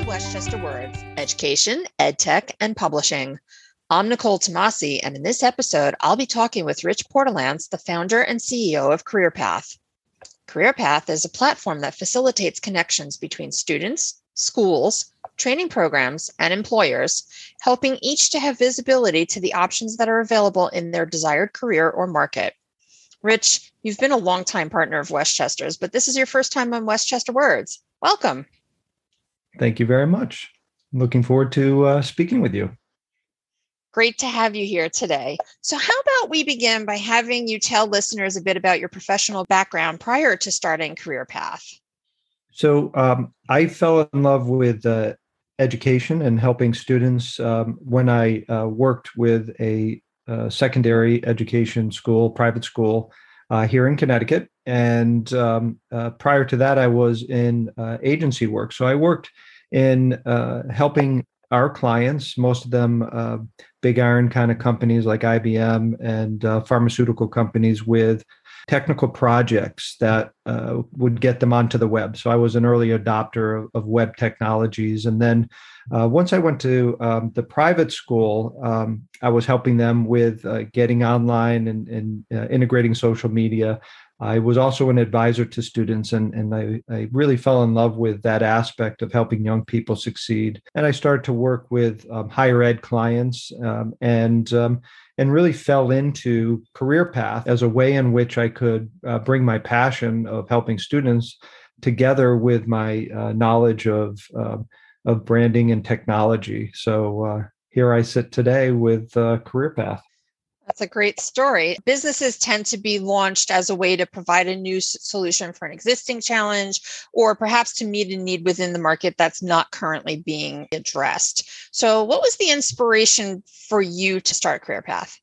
to Westchester Words Education, EdTech, and Publishing. I'm Nicole Tomasi, and in this episode, I'll be talking with Rich Portelance, the founder and CEO of CareerPath. CareerPath is a platform that facilitates connections between students, schools, training programs, and employers, helping each to have visibility to the options that are available in their desired career or market. Rich, you've been a longtime partner of Westchester's, but this is your first time on Westchester Words. Welcome. Thank you very much. Looking forward to uh, speaking with you. Great to have you here today. So, how about we begin by having you tell listeners a bit about your professional background prior to starting Career Path? So, um, I fell in love with uh, education and helping students um, when I uh, worked with a uh, secondary education school, private school uh, here in Connecticut. And um, uh, prior to that, I was in uh, agency work. So I worked in uh, helping our clients, most of them uh, big iron kind of companies like IBM and uh, pharmaceutical companies, with technical projects that would get them onto the web. So I was an early adopter of, of web technologies. And then once I went to um, the private school, um, I was helping them with getting online and, and integrating social media. I was also an advisor to students, and, and I, I really fell in love with that aspect of helping young people succeed. And I started to work with um, higher ed clients um, and um, and really fell into career path as a way in which I could uh, bring my passion of helping students together with my uh, knowledge of uh, of branding and technology. So uh, here I sit today with uh, career path. That's a great story. Businesses tend to be launched as a way to provide a new solution for an existing challenge or perhaps to meet a need within the market that's not currently being addressed. So, what was the inspiration for you to start Career Path?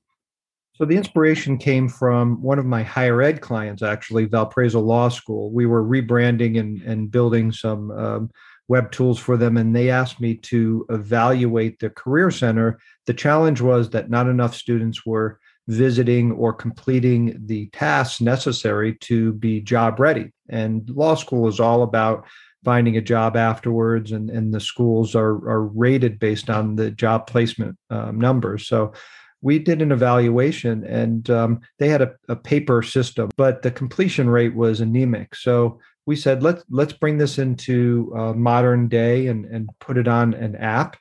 So, the inspiration came from one of my higher ed clients, actually, Valparaiso Law School. We were rebranding and, and building some um, web tools for them and they asked me to evaluate the career center. The challenge was that not enough students were visiting or completing the tasks necessary to be job ready. And law school is all about finding a job afterwards and, and the schools are, are rated based on the job placement um, numbers. So we did an evaluation and um, they had a, a, paper system but the completion rate was anemic. So we said let's let's bring this into uh, modern day and and put it on an app.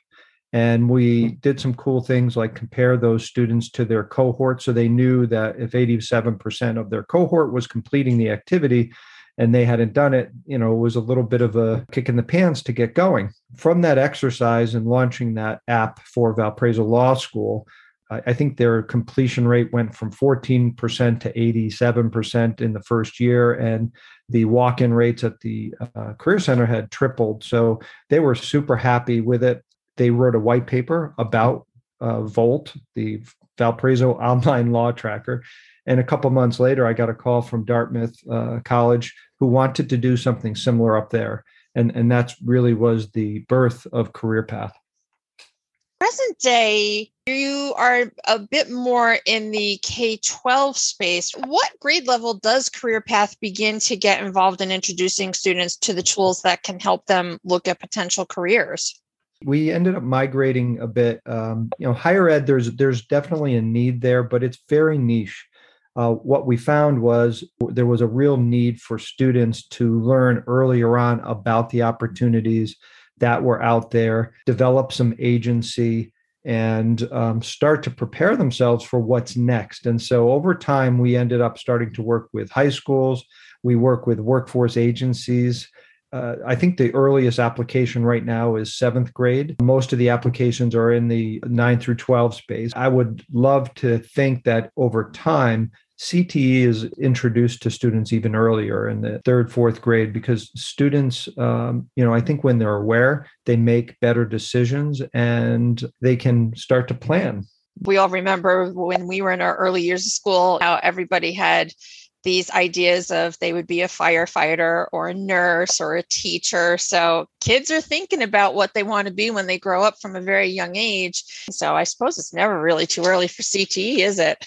And we did some cool things like compare those students to their cohort. So they knew that if 87% of their cohort was completing the activity and they hadn't done it you know it was a little bit of a kick in the pants to get going. From that exercise and launching that app for valparaiso law school I think their completion rate went from 14% to 87% in the first year. And the walk in rates at the uh, Career Center had tripled. So they were super happy with it. They wrote a white paper about uh, Volt, the Valparaiso online law tracker. And a couple months later, I got a call from Dartmouth uh, College who wanted to do something similar up there. And, and that's really was the birth of Career Path present day, you are a bit more in the K 12 space. What grade level does Career Path begin to get involved in introducing students to the tools that can help them look at potential careers? We ended up migrating a bit. Um, you know, higher ed, there's there's definitely a need there, but it's very niche. Uh, what we found was there was a real need for students to learn earlier on about the opportunities that were out there, develop some agency, and um, start to prepare themselves for what's next. And so over time, we ended up starting to work with high schools. We work with workforce agencies. Uh, I think the earliest application right now is seventh grade. Most of the applications are in the nine through 12 space. I would love to think that over time, CTE is introduced to students even earlier in the third, fourth grade because students, um, you know, I think when they're aware, they make better decisions and they can start to plan. We all remember when we were in our early years of school, how everybody had these ideas of they would be a firefighter or a nurse or a teacher. So kids are thinking about what they want to be when they grow up from a very young age. So I suppose it's never really too early for CTE, is it?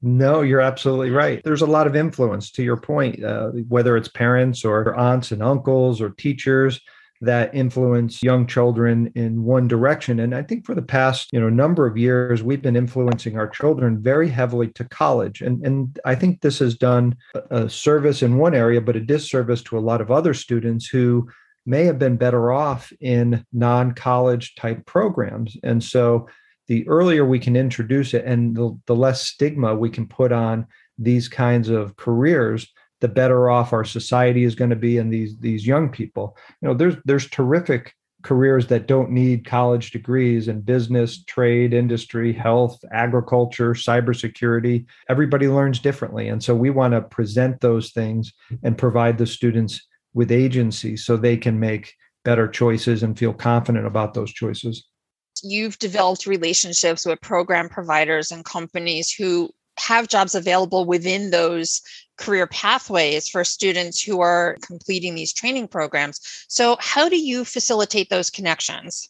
No, you're absolutely right. There's a lot of influence to your point, uh, whether it's parents or aunts and uncles or teachers. that influence young children in one direction and i think for the past you know number of years we've been influencing our children very heavily to college and and i think this has done a service in one area but a disservice to a lot of other students who may have been better off in non-college type programs and so the earlier we can introduce it and the, the less stigma we can put on these kinds of careers the better off our society is going to be and these these young people. You know there's there's terrific careers that don't need college degrees in business trade industry health agriculture cybersecurity. Everybody learns differently and so we want to present those things and provide the students with agency so they can make better choices and feel confident about those choices you've developed relationships with program providers and companies who have jobs available within those career pathways for students who are completing these training programs. So, how do you facilitate those connections?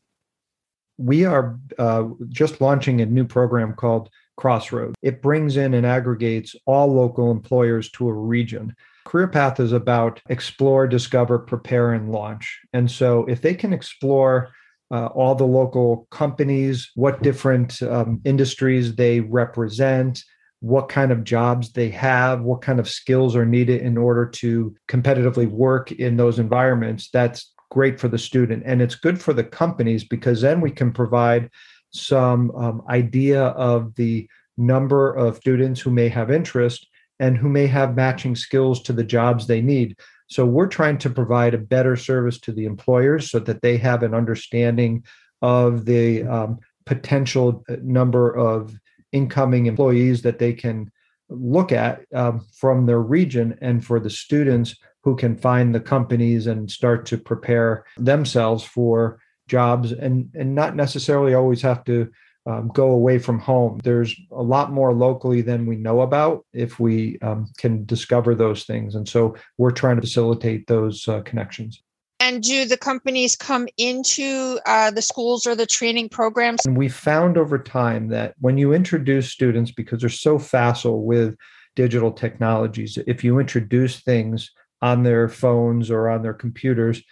We are uh, just launching a new program called Crossroad. It brings in and aggregates all local employers to a region. Career Path is about explore, discover, prepare, and launch. And so, if they can explore uh, all the local companies, what different um, industries they represent, what kind of jobs they have, what kind of skills are needed in order to competitively work in those environments. That's great for the student. And it's good for the companies because then we can provide some um, idea of the number of students who may have interest and who may have matching skills to the jobs they need. So we're trying to provide a better service to the employers so that they have an understanding of the um, potential uh, number of incoming employees that they can look at um, from their region and for the students who can find the companies and start to prepare themselves for jobs and and not necessarily always have to um, go away from home. There's a lot more locally than we know about if we um, can discover those things. And so we're trying to facilitate those uh, connections. And do the companies come into uh, the schools or the training programs? And we found over time that when you introduce students, because they're so facile with digital technologies, if you introduce things on their phones or on their computers,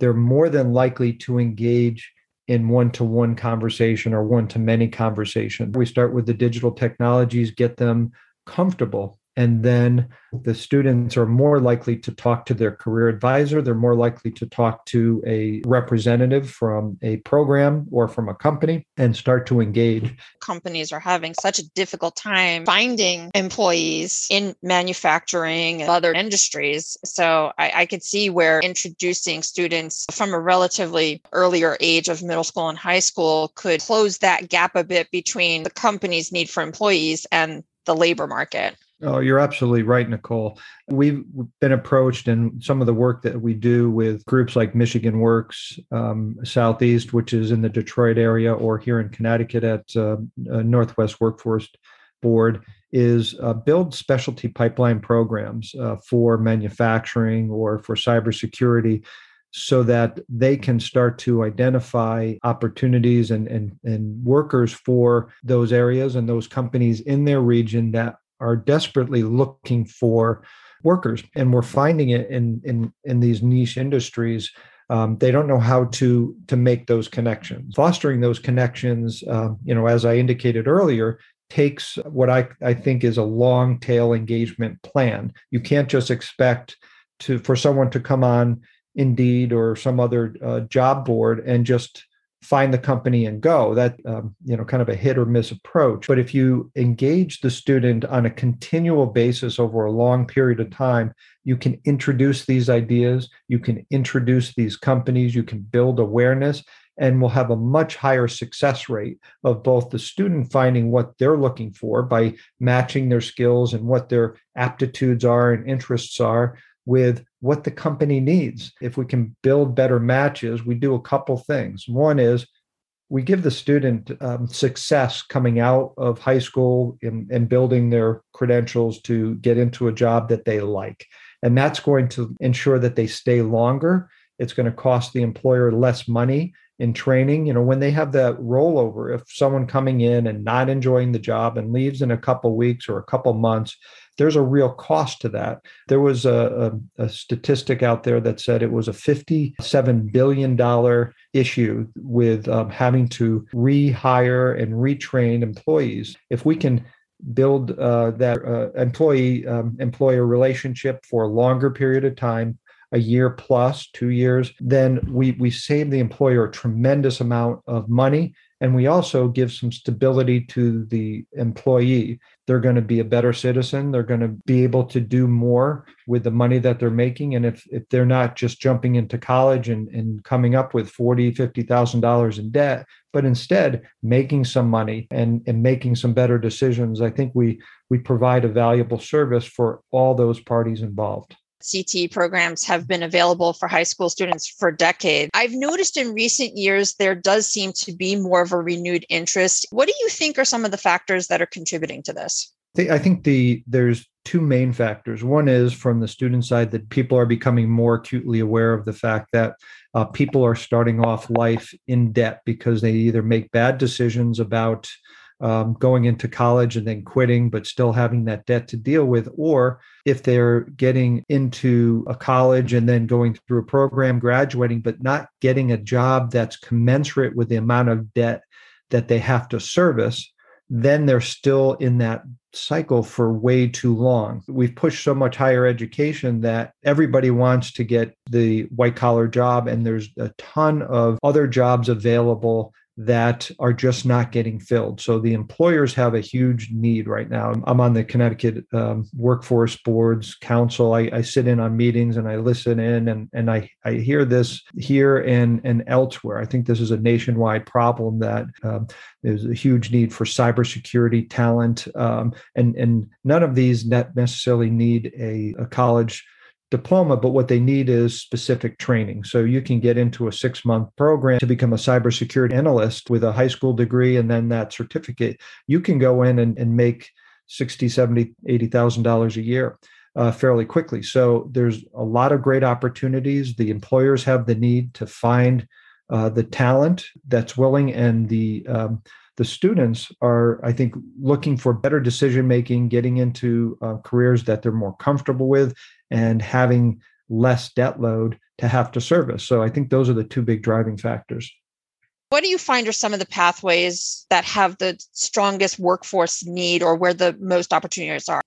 they're more than likely to engage in one to one conversation or one to many conversation. We start with the digital technologies, get them comfortable and then the students are more likely to talk to their career advisor. They're more likely to talk to a representative from a program or from a company and start to engage. Companies are having such a difficult time finding employees in manufacturing and other industries. So i, I could see where introducing students from a relatively earlier age of middle school and high school could close that gap a bit between the company's need for employees and the labor market Oh, you're absolutely right, Nicole. We've been approached, in some of the work that we do with groups like Michigan Works um, Southeast, which is in the Detroit area, or here in Connecticut at uh, uh, Northwest Workforce Board, is uh, build specialty pipeline programs uh, for manufacturing or for cybersecurity so that they can start to identify opportunities and, and, and workers for those areas and those companies in their region that are desperately looking for workers and we're finding it in in in these niche industries um, they don't know how to to make those connections. Fostering those connections um, you know as i indicated earlier takes what I, I think is a long tail engagement plan. You can't just expect to for someone to come on indeed or some other uh, job board and just find the company and go that um, you know kind of a hit or miss approach. But if you engage the student on a continual basis over a long period of time you can introduce these ideas you can introduce these companies you can build awareness and will have a much higher success rate of both the student finding what they're looking for by matching their skills and what their aptitudes are and interests are with what the company needs. If we can build better matches, we do a couple things. One is we give the student um, success coming out of high school and building their credentials to get into a job that they like. And that's going to ensure that they stay longer. It's going to cost the employer less money in training you know when they have that rollover if someone coming in and not enjoying the job and leaves in a couple weeks or a couple months there's a real cost to that. There was a, a, a statistic out there that said it was a 57 billion dollar issue with um, having to rehire and retrain employees. If we can build uh, that uh, employee um, employer relationship for a longer period of time a year plus, two years, then we, we save the employer a tremendous amount of money. And we also give some stability to the employee. They're going to be a better citizen. They're going to be able to do more with the money that they're making. And if, if they're not just jumping into college and, and coming up with forty, fifty thousand dollars in debt, but instead making some money and, and making some better decisions, I think we we provide a valuable service for all those parties involved. CTE programs have been available for high school students for decades. I've noticed in recent years there does seem to be more of a renewed interest. What do you think are some of the factors that are contributing to this? I think the there's two main factors. One is from the student side that people are becoming more acutely aware of the fact that uh, people are starting off life in debt because they either make bad decisions about um, going into college and then quitting, but still having that debt to deal with, or if they're getting into a college and then going through a program, graduating, but not getting a job that's commensurate with the amount of debt that they have to service, then they're still in that cycle for way too long. We've pushed so much higher education that everybody wants to get the white collar job, and there's a ton of other jobs available that are just not getting filled. So the employers have a huge need right now. I'm on the Connecticut um, Workforce Boards Council. I, I, sit in on meetings and I listen in and, and I, I hear this here and, and elsewhere. I think this is a nationwide problem that um, there's a huge need for cybersecurity talent. Um, and, and none of these necessarily need a, a college diploma, but what they need is specific training. So you can get into a six month program to become a cybersecurity analyst with a high school degree and then that certificate. You can go in and, and make 60, 70, $80,000 a year. Uh, fairly quickly. So there's a lot of great opportunities. The employers have the need to find uh, the talent that's willing, and the um, the students are, I think, looking for better decision making, getting into uh, careers that they're more comfortable with, and having less debt load to have to service. So I think those are the two big driving factors. What do you find are some of the pathways that have the strongest workforce need or where the most opportunities are?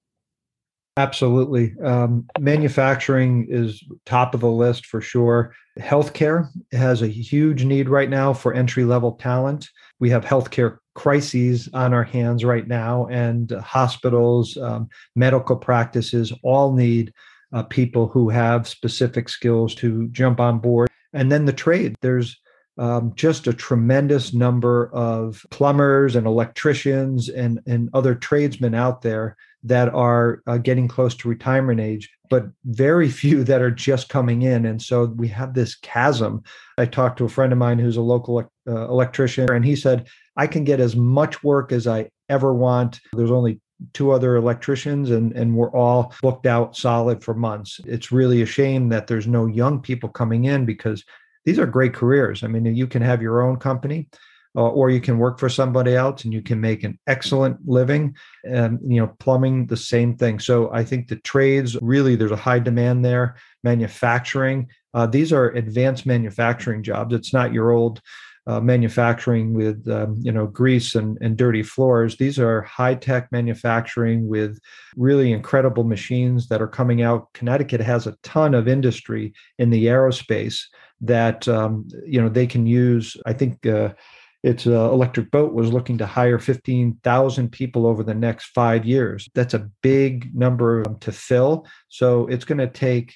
Absolutely. Um, manufacturing is top of the list for sure. Healthcare has a huge need right now for entry level talent. We have healthcare crises on our hands right now, and hospitals, um, medical practices all need uh, people who have specific skills to jump on board. And then the trade, there's um, just a tremendous number of plumbers and electricians and, and other tradesmen out there that are uh, getting close to retirement age, but very few that are just coming in. And so we have this chasm. I talked to a friend of mine who's a local uh, electrician, and he said, I can get as much work as I ever want. There's only two other electricians and, and we're all booked out solid for months. It's really a shame that there's no young people coming in because these are great careers. I mean, you can have your own company uh, or you can work for somebody else and you can make an excellent living and you know plumbing the same thing so i think the trades really there's a high demand there manufacturing uh, these are advanced manufacturing jobs it's not your old uh, manufacturing with um, you know grease and, and dirty floors. These are high tech manufacturing with really incredible machines that are coming out. Connecticut has a ton of industry in the aerospace that um, you know they can use. I think. Uh, its uh, electric boat was looking to hire 15,000 people over the next five years. That's a big number to fill. So it's going to take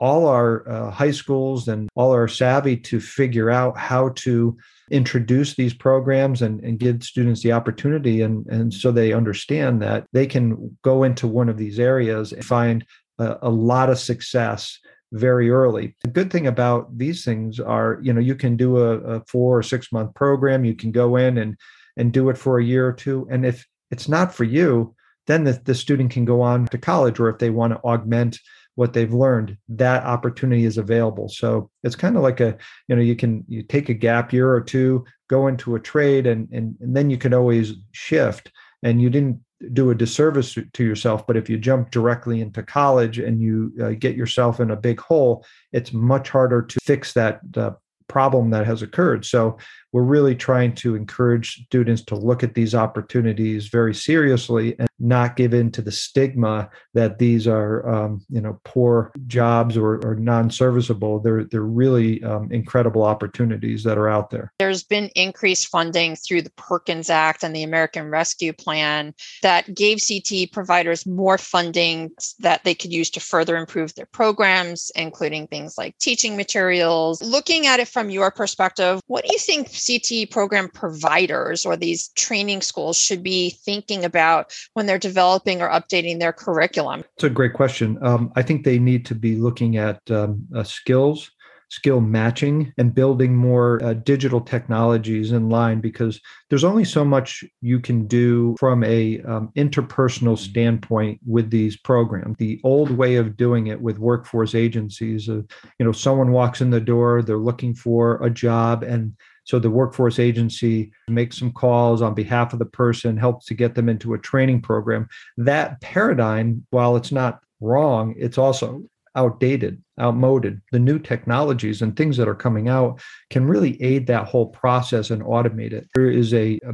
all our uh, high schools and all our savvy to figure out how to introduce these programs and, and give students the opportunity and, and so they understand that they can go into one of these areas and find a, a lot of success very early. The good thing about these things are, you know, you can do a, a four or six month program, you can go in and and do it for a year or two. And if it's not for you, then the, the student can go on to college, or if they want to augment what they've learned that opportunity is available so it's kind of like a you know you can you take a gap year or two go into a trade and and, and then you can always shift and you didn't do a disservice to yourself but if you jump directly into college and you uh, get yourself in a big hole it's much harder to fix that uh, problem that has occurred. So we're really trying to encourage students to look at these opportunities very seriously and not give in to the stigma that these are, um, you know, poor jobs or, or non-serviceable. They're they're really um, incredible opportunities that are out there. There's been increased funding through the Perkins Act and the American Rescue Plan that gave CT providers more funding that they could use to further improve their programs, including things like teaching materials. Looking at it from your perspective, what do you think CT program providers or these training schools should be thinking about when they're developing or updating their curriculum? It's a great question. Um, I think they need to be looking at um, uh, skills skill matching and building more uh, digital technologies in line because there's only so much you can do from a um, interpersonal standpoint with these programs the old way of doing it with workforce agencies uh, you know someone walks in the door they're looking for a job and so the workforce agency makes some calls on behalf of the person, helps to get them into a training program. That paradigm, while it's not wrong, it's also outdated, outmoded. The new technologies and things that are coming out can really aid that whole process and automate it. There is a, a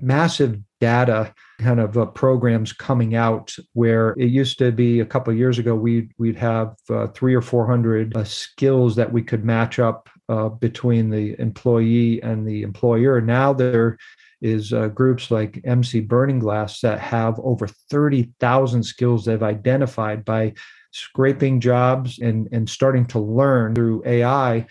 massive data kind of uh, programs coming out where it used to be a couple years ago we'd we'd have uh, three or four hundred uh, skills that we could match up uh, between the employee and the employer. Now there is uh, groups like Emsi Burning Glass that have over 30,000 skills they've identified by scraping jobs and, and starting to learn through AI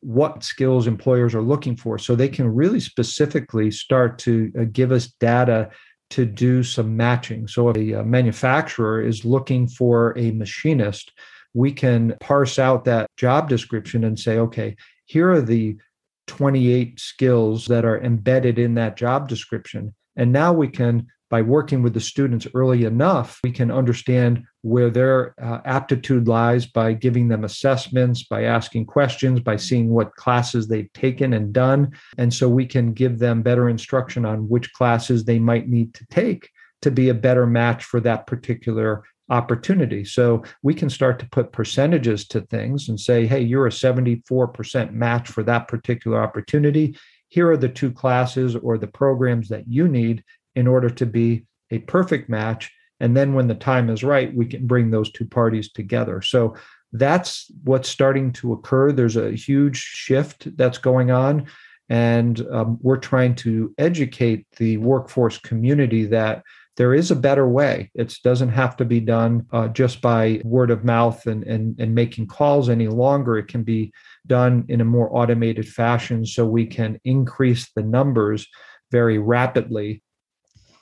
what skills employers are looking for. So they can really specifically start to uh, give us data to do some matching. So if a manufacturer is looking for a machinist, we can parse out that job description and say, okay, here are the 28 skills that are embedded in that job description. And now we can, by working with the students early enough, we can understand where their uh, aptitude lies by giving them assessments, by asking questions, by seeing what classes they've taken and done. And so we can give them better instruction on which classes they might need to take to be a better match for that particular opportunity. So we can start to put percentages to things and say, hey, you're a 74% match for that particular opportunity. Here are the two classes or the programs that you need in order to be a perfect match. And then when the time is right, we can bring those two parties together. So that's what's starting to occur. There's a huge shift that's going on. And um, we're trying to educate the workforce community that there is a better way. It doesn't have to be done uh, just by word of mouth and, and, and making calls any longer. It can be done in a more automated fashion so we can increase the numbers very rapidly.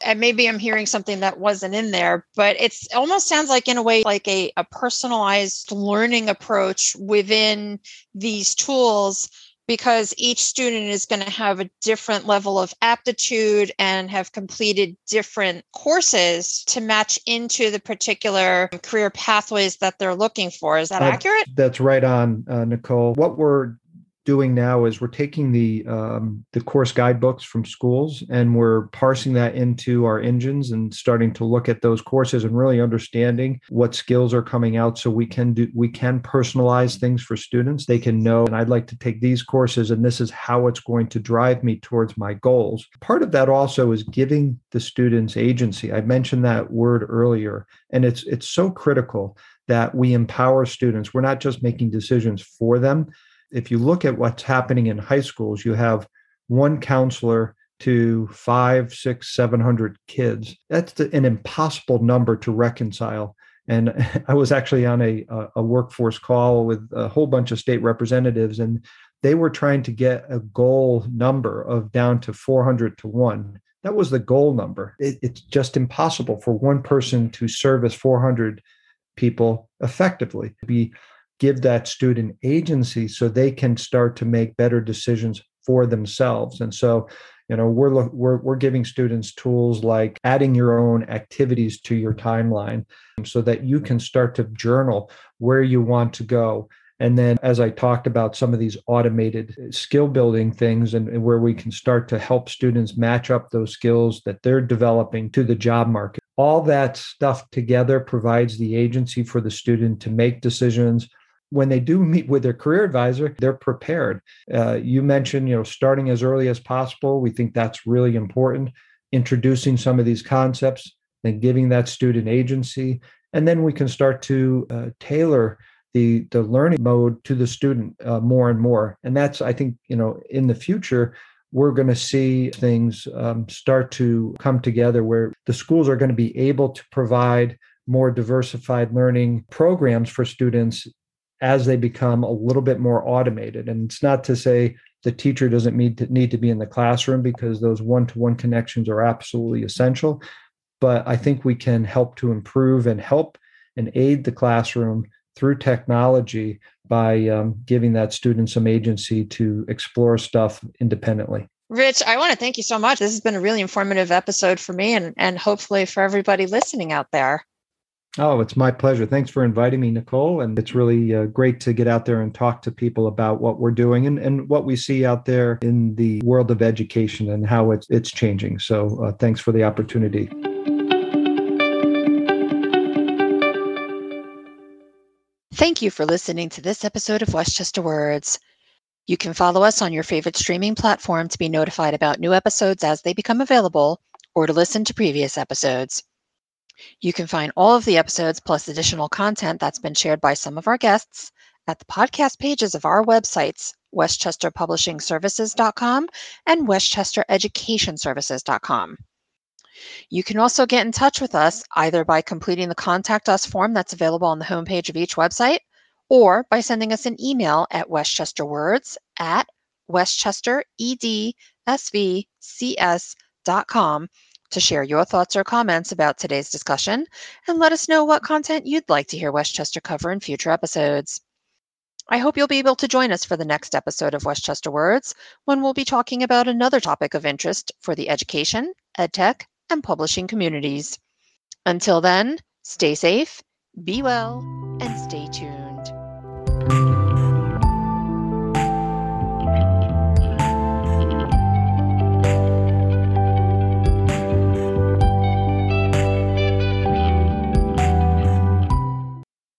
And maybe I'm hearing something that wasn't in there, but it's almost sounds like in a way like a, a personalized learning approach within these tools because each student is going to have a different level of aptitude and have completed different courses to match into the particular career pathways that they're looking for. Is that uh, accurate? That's right on, uh, Nicole. What we're doing now is we're taking the um, the course guidebooks from schools and we're parsing that into our engines and starting to look at those courses and really understanding what skills are coming out so we can do we can personalize things for students. They can know and i'd like to take these courses and this is how it's going to drive me towards my goals. Part of that also is giving the students agency. I mentioned that word earlier and it's it's so critical that we empower students. We're not just making decisions for them if you look at what's happening in high schools, you have one counselor to five, six, seven hundred kids. That's an impossible number to reconcile. And I was actually on a, a workforce call with a whole bunch of state representatives, and they were trying to get a goal number of down to 400 to one. That was the goal number. It, it's just impossible for one person to service 400 people effectively. To be give that student agency so they can start to make better decisions for themselves. And so, you know we're we're we're giving students tools like adding your own activities to your timeline so that you can start to journal where you want to go and then, as I talked about, some of these automated uh, skill building things and, and, where we can start to help students match up those skills that they're developing to the job market. All that stuff together provides the agency for the student to make decisions. When they do meet with their career advisor, they're prepared. Uh, you mentioned, you know, starting as early as possible. We think that's really important. Introducing some of these concepts, then giving that student agency, and then we can start to uh, tailor the the learning mode to the student uh, more and more and that's i think you know in the future we're going to see things um, start to come together where the schools are going to be able to provide more diversified learning programs for students as they become a little bit more automated and it's not to say the teacher doesn't need to need to be in the classroom because those one-to-one connections are absolutely essential but i think we can help to improve and help and aid the classroom through technology by um, giving that student some agency to explore stuff independently. Rich, I want to thank you so much. This has been a really informative episode for me and, and hopefully for everybody listening out there. Oh, it's my pleasure. Thanks for inviting me, Nicole. And it's really uh, great to get out there and talk to people about what we're doing and, and what we see out there in the world of education and how it's, it's changing. So uh, thanks for the opportunity. Thank you for listening to this episode of Westchester Words. You can follow us on your favorite streaming platform to be notified about new episodes as they become available or to listen to previous episodes. You can find all of the episodes plus additional content that's been shared by some of our guests at the podcast pages of our websites, westchesterpublishingservices.com and westchestereducationservices.com. You can also get in touch with us either by completing the Contact Us form that's available on the homepage of each website or by sending us an email at westchesterwords at westchesteredsvcs.com to share your thoughts or comments about today's discussion and let us know what content you'd like to hear Westchester cover in future episodes. I hope you'll be able to join us for the next episode of Westchester Words when we'll be talking about another topic of interest for the education, edtech, and publishing communities. Until then, stay safe, be well, and stay tuned.